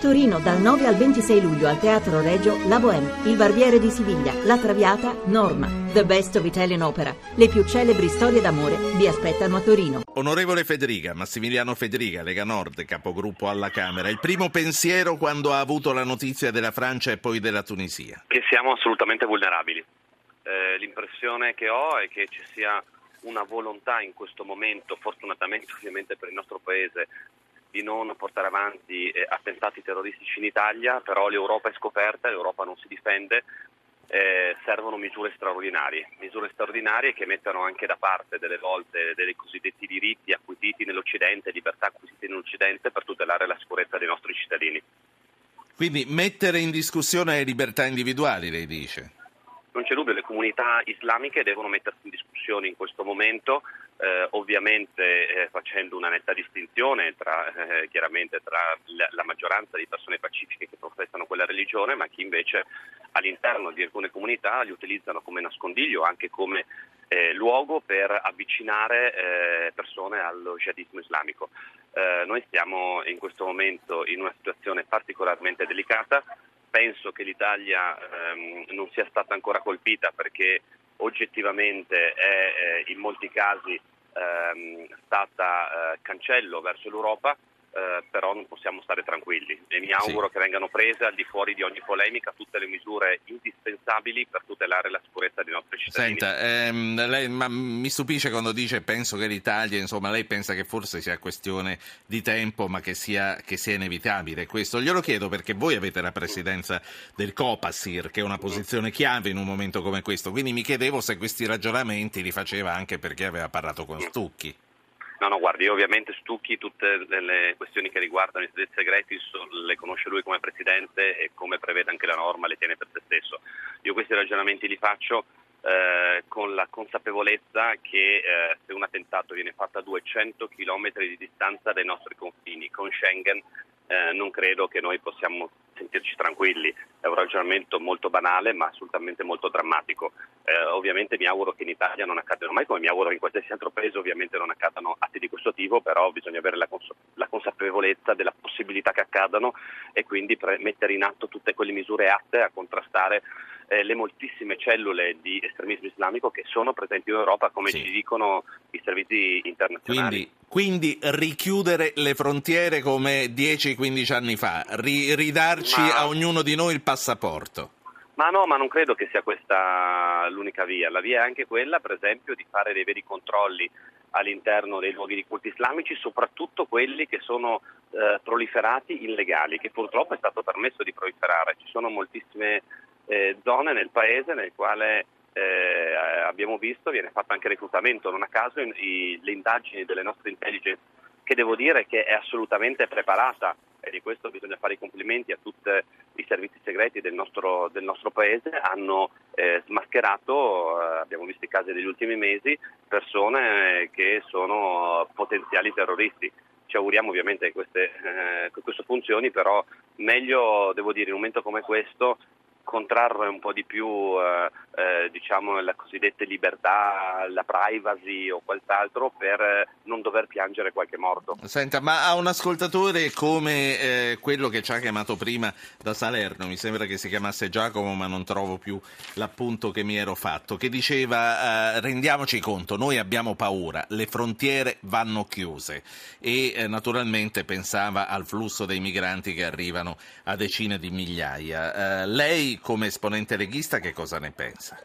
Torino dal 9 al 26 luglio al Teatro Regio La Bohème, Il Barbiere di Siviglia, La Traviata, Norma. The Best of Italian Opera. Le più celebri storie d'amore vi aspettano a Torino. Onorevole Federica, Massimiliano Federica, Lega Nord, capogruppo alla Camera. Il primo pensiero quando ha avuto la notizia della Francia e poi della Tunisia? Che siamo assolutamente vulnerabili. Eh, l'impressione che ho è che ci sia una volontà in questo momento, fortunatamente ovviamente per il nostro Paese, di non portare avanti eh, attentati terroristici in Italia, però l'Europa è scoperta, l'Europa non si difende, eh, servono misure straordinarie, misure straordinarie che mettano anche da parte delle volte dei cosiddetti diritti acquisiti nell'Occidente, libertà acquisite nell'Occidente per tutelare la sicurezza dei nostri cittadini. Quindi mettere in discussione le libertà individuali, lei dice? Non c'è dubbio, le comunità islamiche devono mettersi in discussione in questo momento, eh, ovviamente eh, facendo una netta distinzione tra, eh, chiaramente tra la, la, maggioranza di persone pacifiche che professano quella religione, ma chi invece all'interno di alcune comunità li utilizzano come nascondiglio, anche come eh, luogo per avvicinare eh, persone allo jihadismo islamico. Eh, noi stiamo in questo momento in una situazione particolarmente delicata penso che l'Italia ehm, non sia stata ancora colpita perché oggettivamente è eh, in molti casi ehm, stata eh, cancello verso l'Europa non possiamo stare tranquilli e mi auguro sì. che vengano prese al di fuori di ogni polemica tutte le misure indispensabili per tutelare la sicurezza dei nostri cittadini. Senta, ehm, lei, mi stupisce quando dice penso che l'Italia, insomma lei pensa che forse sia questione di tempo ma che sia, che sia inevitabile questo. Glielo chiedo perché voi avete la presidenza del Copasir che è una posizione chiave in un momento come questo, quindi mi chiedevo se questi ragionamenti li faceva anche perché aveva parlato con Stucchi. No, no, guardi, io ovviamente Stucchi tutte le questioni che riguardano i servizi segreti le conosce lui come Presidente e come prevede anche la norma le tiene per se stesso. Io questi ragionamenti li faccio eh, con la consapevolezza che eh, se un attentato viene fatto a 200 km di distanza dai nostri confini con Schengen eh, non credo che noi possiamo sentirci tranquilli. È un ragionamento molto banale ma assolutamente molto drammatico. Eh, ovviamente mi auguro che in Italia non accadano mai, come mi auguro che in qualsiasi altro paese ovviamente non accadano atti di questo tipo, però bisogna avere la, cons- la consapevolezza della possibilità che accadano e quindi pre- mettere in atto tutte quelle misure atte a contrastare eh, le moltissime cellule di estremismo islamico che sono presenti in Europa, come sì. ci dicono i servizi internazionali. Quindi, quindi richiudere le frontiere come 10-15 anni fa, ri- ridarci ma... a ognuno di noi il passaporto. Ma no, ma non credo che sia questa l'unica via. La via è anche quella, per esempio, di fare dei veri controlli all'interno dei luoghi di culti islamici, soprattutto quelli che sono eh, proliferati illegali, che purtroppo è stato permesso di proliferare. Ci sono moltissime eh, zone nel paese nel quale eh, abbiamo visto viene fatto anche reclutamento, non a caso i, le indagini delle nostre intelligence, che devo dire che è assolutamente preparata e di questo bisogna fare i complimenti a tutti i servizi segreti del nostro, del nostro paese, hanno eh, smascherato, eh, abbiamo visto i casi degli ultimi mesi, persone che sono potenziali terroristi ci auguriamo ovviamente che queste, eh, che queste funzioni, però meglio, devo dire, in un momento come questo contrarre un po' di più eh, eh, diciamo, la cosiddetta libertà, la privacy o quant'altro per non dover piangere qualche morto. Senta, ma a un ascoltatore come eh, quello che ci ha chiamato prima da Salerno, mi sembra che si chiamasse Giacomo ma non trovo più l'appunto che mi ero fatto, che diceva eh, rendiamoci conto, noi abbiamo paura, le frontiere vanno chiuse e eh, naturalmente pensava al flusso dei migranti che arrivano a decine di migliaia. Eh, come esponente leghista che cosa ne pensa?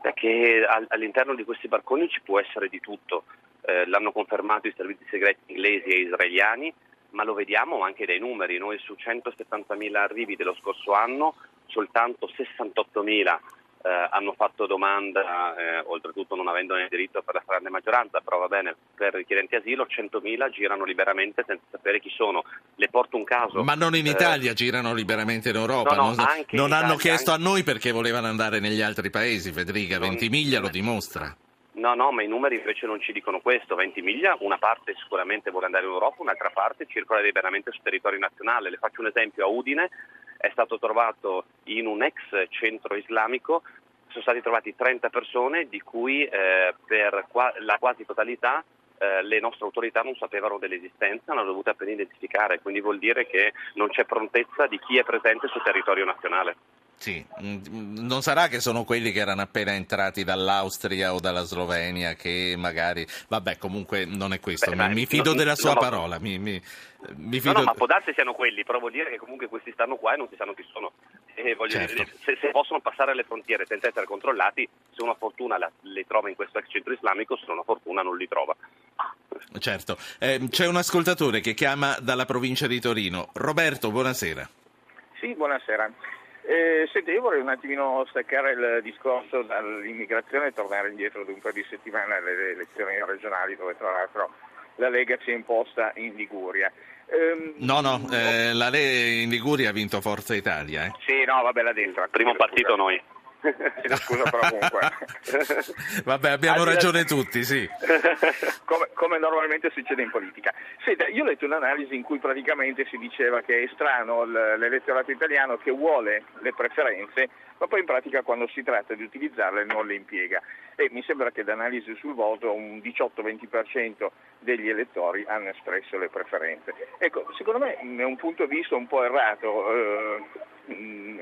Perché all'interno di questi barconi ci può essere di tutto, eh, l'hanno confermato i servizi segreti inglesi e israeliani, ma lo vediamo anche dai numeri, noi su 170.000 arrivi dello scorso anno soltanto 68.000 eh, hanno fatto domanda, eh, oltretutto non avendone diritto per la grande maggioranza, però va bene, per richiedenti asilo 100.000 girano liberamente senza sapere chi sono. Le porto un caso. Ma non in eh, Italia, girano liberamente in Europa. No, no, non, non hanno Italia, chiesto anche... a noi perché volevano andare negli altri paesi, Federica, non... Ventimiglia lo dimostra. No, no, ma i numeri invece non ci dicono questo. Ventimiglia, una parte sicuramente vuole andare in Europa, un'altra parte circola liberamente sul territorio nazionale. Le faccio un esempio, a Udine è stato trovato in un ex centro islamico, sono stati trovati 30 persone di cui eh, per qua- la quasi totalità eh, le nostre autorità non sapevano dell'esistenza, hanno dovuto appena identificare, quindi vuol dire che non c'è prontezza di chi è presente sul territorio nazionale. Sì, mm, non sarà che sono quelli che erano appena entrati dall'Austria o dalla Slovenia che magari... Vabbè, comunque non è questo, Beh, mi, mi, fido no, della sua no, parola. Mi, mi, mi fido... No, no, ma può darsi siano quelli, però vuol dire che comunque questi stanno qua e non si sanno chi sono. E certo. dire, se, se, possono passare le frontiere senza essere controllati, se una fortuna la, li trova in questo ex centro islamico, se una fortuna non li trova. Certo, eh, c'è un ascoltatore che chiama dalla provincia di Torino. Roberto, buonasera. Sì, buonasera. Eh, senti, io vorrei un attimino staccare il discorso dall'immigrazione e tornare indietro di un po' di settimane alle elezioni regionali dove tra l'altro la Lega si è imposta in Liguria. Ehm, no, no, eh, la Lega in Liguria ha vinto Forza Italia. Eh? Sì, no, vabbè, là dentro. Primo partito noi. Chiedo scusa però comunque. Vabbè, abbiamo ragione tutti, sì. come, come, normalmente succede in politica. Senta, io ho letto un'analisi in cui praticamente si diceva che è strano l'elettorato italiano che vuole le preferenze, ma poi in pratica quando si tratta di utilizzarle non le impiega. E mi sembra che d'analisi sul voto un 18-20% degli elettori hanno espresso le preferenze. Ecco, secondo me è un punto di vista un po' errato. Eh,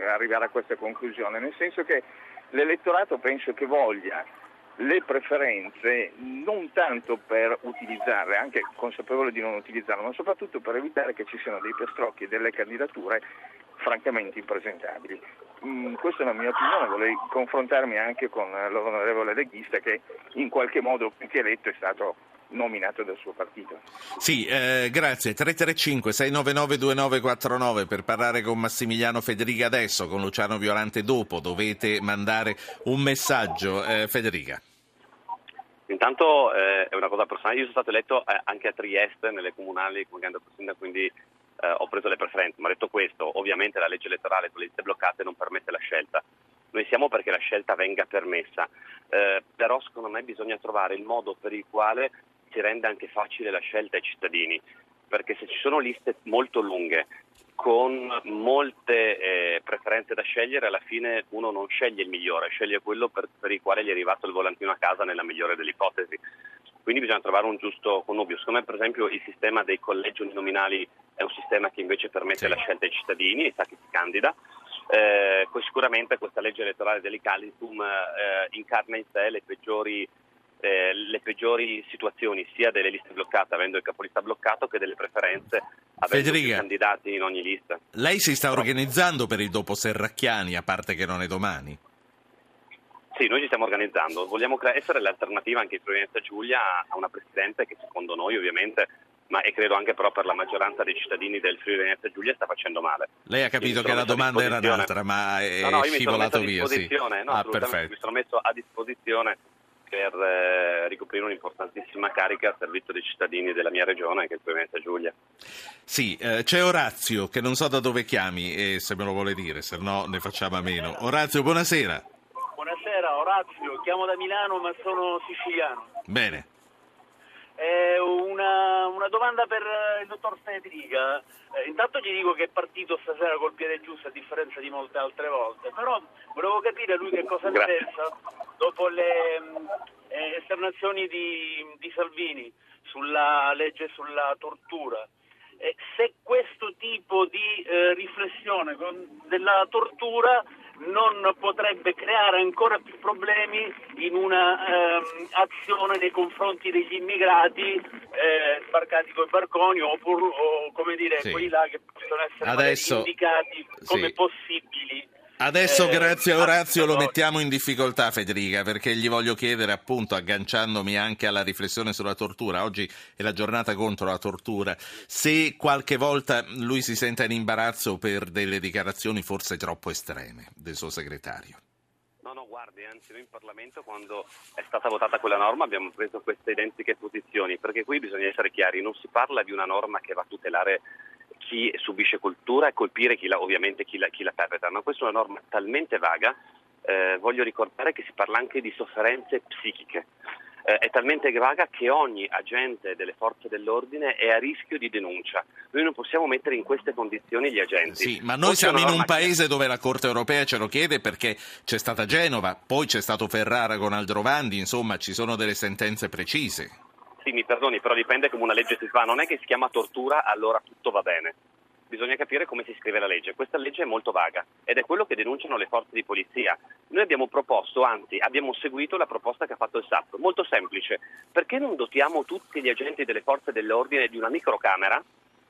arrivare a questa conclusione, nel senso che l'elettorato penso che voglia le preferenze non tanto per utilizzarle, anche consapevole di non utilizzarle, ma soprattutto per evitare che ci siano dei pestrocchi e delle candidature francamente impresentabili. Mm, questa è la mia opinione, vorrei confrontarmi anche con l'onorevole leghista che in qualche modo che eletto è stato nominato dal suo partito. Sì, eh, grazie. 335 699 2949 per parlare con Massimiliano Federica adesso, con Luciano Violante dopo. Dovete mandare un messaggio. Eh, Federica. Intanto eh, è una cosa personale, io sono stato eletto eh, anche a Trieste nelle comunali come candidato sindaco, quindi eh, ho preso le preferenze, ma detto questo, ovviamente la legge elettorale con le liste bloccate non permette la scelta. Noi siamo perché la scelta venga permessa, eh, però secondo me bisogna trovare il modo per il quale si rende anche facile la scelta ai cittadini, perché se ci sono liste molto lunghe con molte eh, preferenze da scegliere, alla fine uno non sceglie il migliore, sceglie quello per, per, il quale gli è arrivato il volantino a casa nella migliore delle ipotesi. Quindi bisogna trovare un giusto connubio. Secondo me, per esempio, il sistema dei collegi uninominali è un sistema che invece permette sì. la scelta ai cittadini e sa chi si candida. Eh, sicuramente questa legge elettorale dell'Icalitum eh, incarna in sé le peggiori eh, le peggiori situazioni sia delle liste bloccate avendo il capolista bloccato che delle preferenze avendo Federica, candidati in ogni lista. Lei si sta organizzando per il dopo Serracchiani, a parte che non è domani? Sì, noi ci stiamo organizzando, vogliamo essere l'alternativa anche in Friuli Giulia a una Presidente che secondo noi ovviamente ma e credo anche però per la maggioranza dei cittadini del Friuli Venezia Giulia sta facendo male. Lei ha capito che la domanda era un'altra, ma è no, no, scivolato via. Sì. No, ah, mi sono messo a disposizione per eh, ricoprire un'importantissima carica al servizio dei cittadini della mia regione, che è il Venezia Giulia. Sì, eh, c'è Orazio, che non so da dove chiami, e se me lo vuole dire, se no ne facciamo a meno. Orazio, buonasera. Buonasera, Orazio, chiamo da Milano ma sono siciliano. Bene. Eh, una, una, domanda per eh, il dottor Federica. Eh, intanto gli dico che è partito stasera col piede giusto a differenza di molte altre volte, però volevo capire lui che cosa ne pensa dopo le eh, esternazioni di, di, Salvini sulla legge sulla tortura. Eh, se questo tipo di eh, riflessione con, della tortura non potrebbe creare ancora più problemi in un'azione ehm, nei confronti degli immigrati eh, sbarcati con i barconi oppure, o come dire, sì. quelli là che possono essere Adesso, indicati come sì. possibili Adesso, eh, grazie a Orazio, lo mettiamo in difficoltà, Federica, perché gli voglio chiedere, appunto, agganciandomi anche alla riflessione sulla tortura, oggi è la giornata contro la tortura, se qualche volta lui si sente in imbarazzo per delle dichiarazioni forse troppo estreme del suo segretario. No, no, guardi, anzi noi in Parlamento quando è stata votata quella norma abbiamo preso queste identiche posizioni, perché qui bisogna essere chiari, non si parla di una norma che va a tutelare chi subisce cultura e colpire chi la, ovviamente chi la, chi la perpetra. Ma questa è una norma talmente vaga, eh, voglio ricordare che si parla anche di sofferenze psichiche. Eh, è talmente vaga che ogni agente delle forze dell'ordine è a rischio di denuncia. Noi non possiamo mettere in queste condizioni gli agenti. Sì, ma noi siamo in un paese che... dove la Corte europea ce lo chiede perché c'è stata Genova, poi c'è stato Ferrara con Aldrovandi, insomma ci sono delle sentenze precise. Sì, mi perdoni, però dipende come una legge si fa, non è che si chiama tortura, allora tutto va bene. Bisogna capire come si scrive la legge. Questa legge è molto vaga ed è quello che denunciano le forze di polizia. Noi abbiamo proposto, anzi abbiamo seguito la proposta che ha fatto il SAP, molto semplice. Perché non dotiamo tutti gli agenti delle forze dell'ordine di una microcamera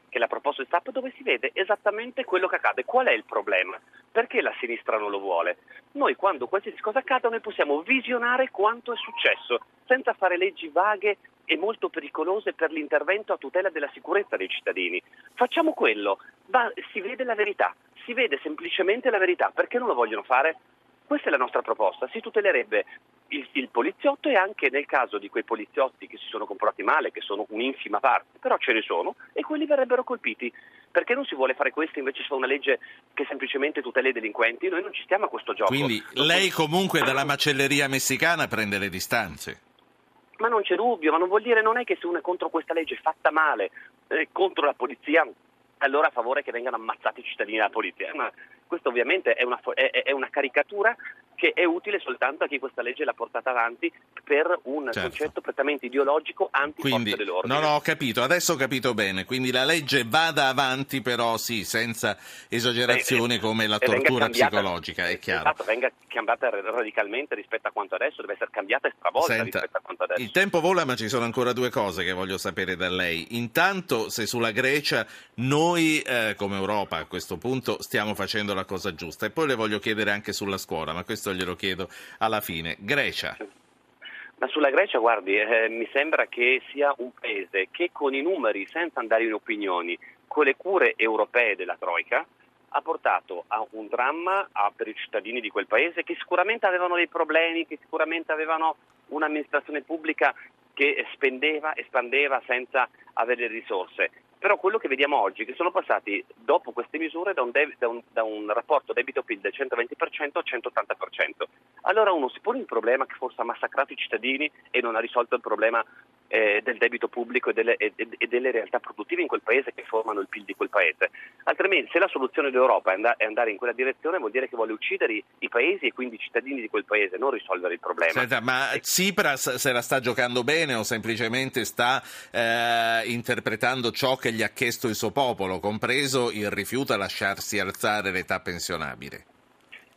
che l'ha proposto il SAP dove si vede esattamente quello che accade. Qual è il problema? Perché la sinistra non lo vuole? Noi quando qualsiasi cosa accada noi possiamo visionare quanto è successo senza fare leggi vaghe e molto pericolose per l'intervento a tutela della sicurezza dei cittadini. Facciamo quello, Va, si vede la verità, si vede semplicemente la verità. Perché non lo vogliono fare? Questa è la nostra proposta, si tutelerebbe il, il, poliziotto e anche nel caso di quei poliziotti che si sono comportati male, che sono un'infima parte, però ce ne sono, e quelli verrebbero colpiti. Perché non si vuole fare questo invece si fa una legge che semplicemente tutela i delinquenti? Noi non ci stiamo a questo gioco. Quindi lei comunque dalla macelleria messicana prende le distanze? Ma non c'è dubbio, ma non vuol dire non è che se uno è contro questa legge fatta male, eh, contro la polizia, allora a favore che vengano ammazzati i cittadini della polizia. Ma questa ovviamente è una, è, è una, caricatura che è utile soltanto a chi questa legge l'ha portata avanti per un certo. concetto prettamente ideologico anti-forze dell'ordine. No, no, ho capito, adesso ho capito bene. Quindi la legge vada avanti, però sì, senza esagerazioni come la tortura psicologica, è chiaro. Esatto, venga cambiata radicalmente rispetto a quanto adesso, deve essere cambiata e stravolta Senta, rispetto a quanto adesso. Il tempo vola, ma ci sono ancora due cose che voglio sapere da lei. Intanto, se sulla Grecia noi eh, come Europa a questo punto stiamo facendo la cosa giusta, e poi le voglio chiedere anche sulla scuola, ma questo glielo chiedo alla fine. Grecia. Ma sulla Grecia, guardi, eh, mi sembra che sia un paese che con i numeri, senza andare in opinioni, con le cure europee della Troica, ha portato a un dramma a, per i cittadini di quel paese che sicuramente avevano dei problemi, che sicuramente avevano un'amministrazione pubblica che spendeva e spandeva senza avere risorse. Però quello che vediamo oggi è che sono passati dopo queste misure da un, de- da un, da un rapporto debito-PIL del 120% al 180%. Allora uno si pone il problema che forse ha massacrato i cittadini e non ha risolto il problema eh, del debito pubblico e delle, e, e delle, realtà produttive in quel paese che formano il PIL di quel paese. Altrimenti se la soluzione dell'Europa è, and- è andare in quella direzione vuol dire che vuole uccidere i, i, paesi e quindi i cittadini di quel paese, non risolvere il problema. Senta, ma Tsipras se la sta giocando bene o semplicemente sta eh, interpretando ciò che gli ha chiesto il suo popolo, compreso il rifiuto a lasciarsi alzare l'età pensionabile?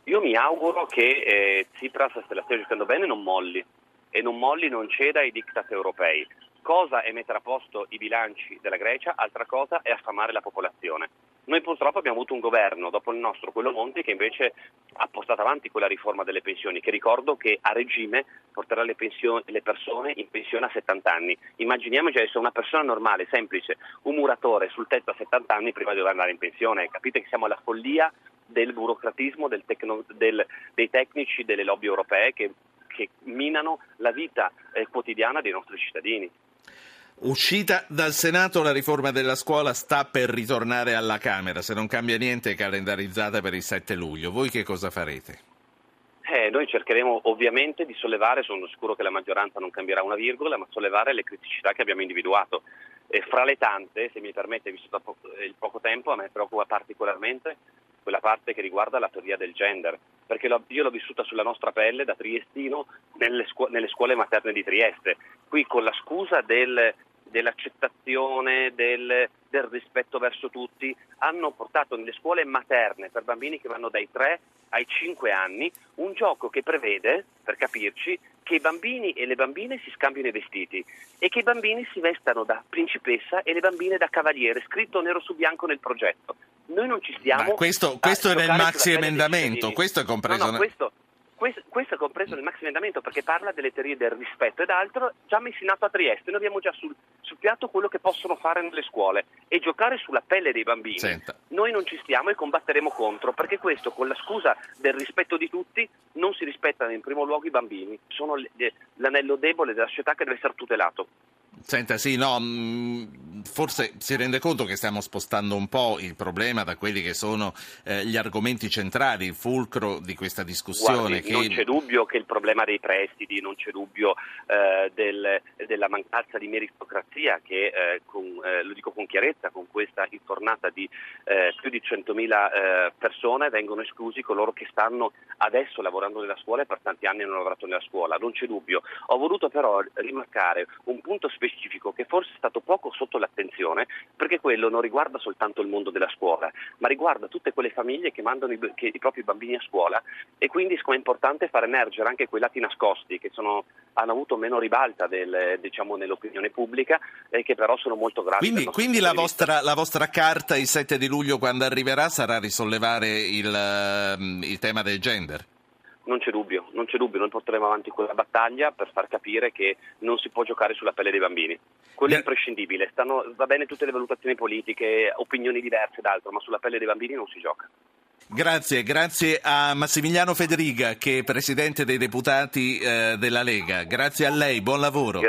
Io mi auguro che eh, Tsipras se la stia giocando bene non molli e non molli, non ceda ai diktat europei. Cosa è mettere a posto i bilanci della Grecia, altra cosa è affamare la popolazione. Noi purtroppo abbiamo avuto un governo, dopo il nostro, quello Monti, che invece ha portato avanti quella riforma delle pensioni, che ricordo che a regime porterà le, pensioni, le persone in pensione a 70 anni. Immaginiamoci adesso una persona normale, semplice, un muratore sul tetto a 70 anni prima di dover andare in pensione. Capite che siamo alla follia del burocratismo, del tecno, del, dei tecnici, delle lobby europee che che minano la vita eh, quotidiana dei nostri cittadini. Uscita dal Senato la riforma della scuola sta per ritornare alla Camera, se non cambia niente è calendarizzata per il 7 luglio. Voi che cosa farete? Eh, noi cercheremo ovviamente di sollevare, sono sicuro che la maggioranza non cambierà una virgola, ma sollevare le criticità che abbiamo individuato. E fra le tante, se mi permette, visto il poco tempo, a me preoccupa particolarmente quella parte che riguarda la teoria del gender, perché io l'ho vissuta sulla nostra pelle da triestino nelle, scu- nelle scuole materne di Trieste. Qui con la scusa del, dell'accettazione, del, del, rispetto verso tutti, hanno portato nelle scuole materne per bambini che vanno dai 3 ai 5 anni un gioco che prevede, per capirci, che i bambini e le bambine si scambiano i vestiti e che i bambini si vestano da principessa e le bambine da cavaliere, scritto nero su bianco nel progetto. Noi non ci stiamo. Ma questo, questo è nel maxi emendamento, questo è compreso. No, no, questo, questo, questo, è compreso nel maxi emendamento perché parla delle teorie del rispetto ed altro già messi in atto a Trieste. Noi abbiamo già sul, sul piatto quello che possono fare nelle scuole e giocare sulla pelle dei bambini. Senta. Noi non ci stiamo e combatteremo contro perché questo, con la scusa del rispetto di tutti, non si rispettano in primo luogo i bambini. Sono l'anello debole della società che deve essere tutelato. Senta, sì, no, mm, forse si rende conto che stiamo spostando un po' il problema da quelli che sono eh, gli argomenti centrali, il fulcro di questa discussione. Guardi, che... Non c'è dubbio che il problema dei prestiti, non c'è dubbio eh, del, della mancanza di meritocrazia che, eh, con, eh, lo dico con chiarezza, con questa infornata di eh, più di 100.000 eh, persone vengono esclusi coloro che stanno adesso lavorando nella scuola e per tanti anni hanno lavorato nella scuola, non c'è dubbio. Ho voluto però rimarcare un punto specifico che forse è stato poco sotto l'attenzione, perché quello non riguarda soltanto il mondo della scuola, ma riguarda tutte quelle famiglie che mandano i, che, i propri bambini a scuola e quindi è importante far emergere anche quei lati nascosti che sono, hanno avuto meno ribalta del, diciamo, nell'opinione pubblica e che però sono molto gravi. Quindi, quindi la, vostra, la, vostra, carta il 7 di luglio quando arriverà sarà risollevare il, ehm, il tema del gender? Non c'è dubbio, non c'è dubbio, noi porteremo avanti quella battaglia per far capire che non si può giocare sulla pelle dei bambini. Quello è imprescindibile, Stanno, va bene tutte le valutazioni politiche, opinioni diverse ed altro, ma sulla pelle dei bambini non si gioca. Grazie, grazie a Massimiliano Federiga che è Presidente dei Deputati eh, della Lega. Grazie a lei, buon lavoro.